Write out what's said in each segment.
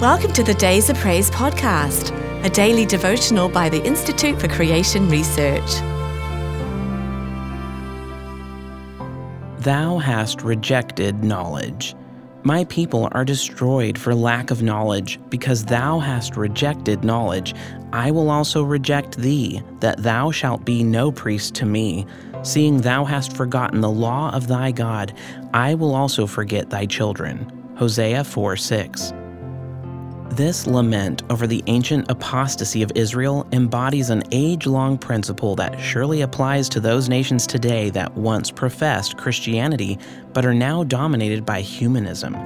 Welcome to the Days of Praise podcast, a daily devotional by the Institute for Creation Research. Thou hast rejected knowledge. My people are destroyed for lack of knowledge. Because thou hast rejected knowledge, I will also reject thee, that thou shalt be no priest to me. Seeing thou hast forgotten the law of thy God, I will also forget thy children. Hosea 4 6. This lament over the ancient apostasy of Israel embodies an age long principle that surely applies to those nations today that once professed Christianity but are now dominated by humanism.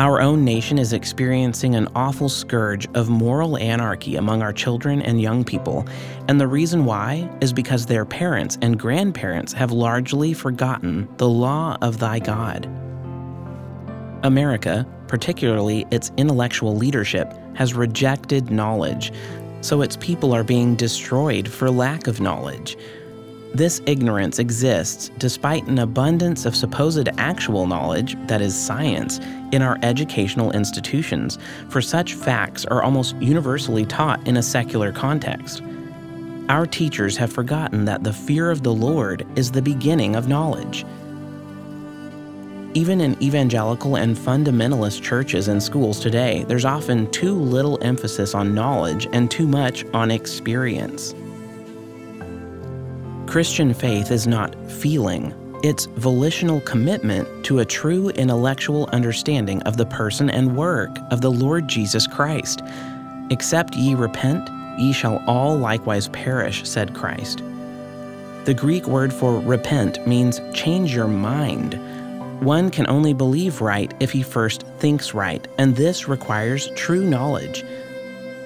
Our own nation is experiencing an awful scourge of moral anarchy among our children and young people, and the reason why is because their parents and grandparents have largely forgotten the law of thy God. America, particularly its intellectual leadership, has rejected knowledge, so its people are being destroyed for lack of knowledge. This ignorance exists despite an abundance of supposed actual knowledge, that is, science, in our educational institutions, for such facts are almost universally taught in a secular context. Our teachers have forgotten that the fear of the Lord is the beginning of knowledge. Even in evangelical and fundamentalist churches and schools today, there's often too little emphasis on knowledge and too much on experience. Christian faith is not feeling, it's volitional commitment to a true intellectual understanding of the person and work of the Lord Jesus Christ. Except ye repent, ye shall all likewise perish, said Christ. The Greek word for repent means change your mind one can only believe right if he first thinks right, and this requires true knowledge.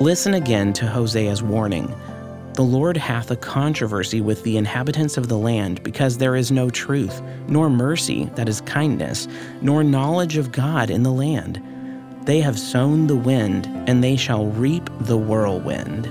Listen again to Hosea's warning. The Lord hath a controversy with the inhabitants of the land, because there is no truth, nor mercy, that is kindness, nor knowledge of God in the land. They have sown the wind, and they shall reap the whirlwind.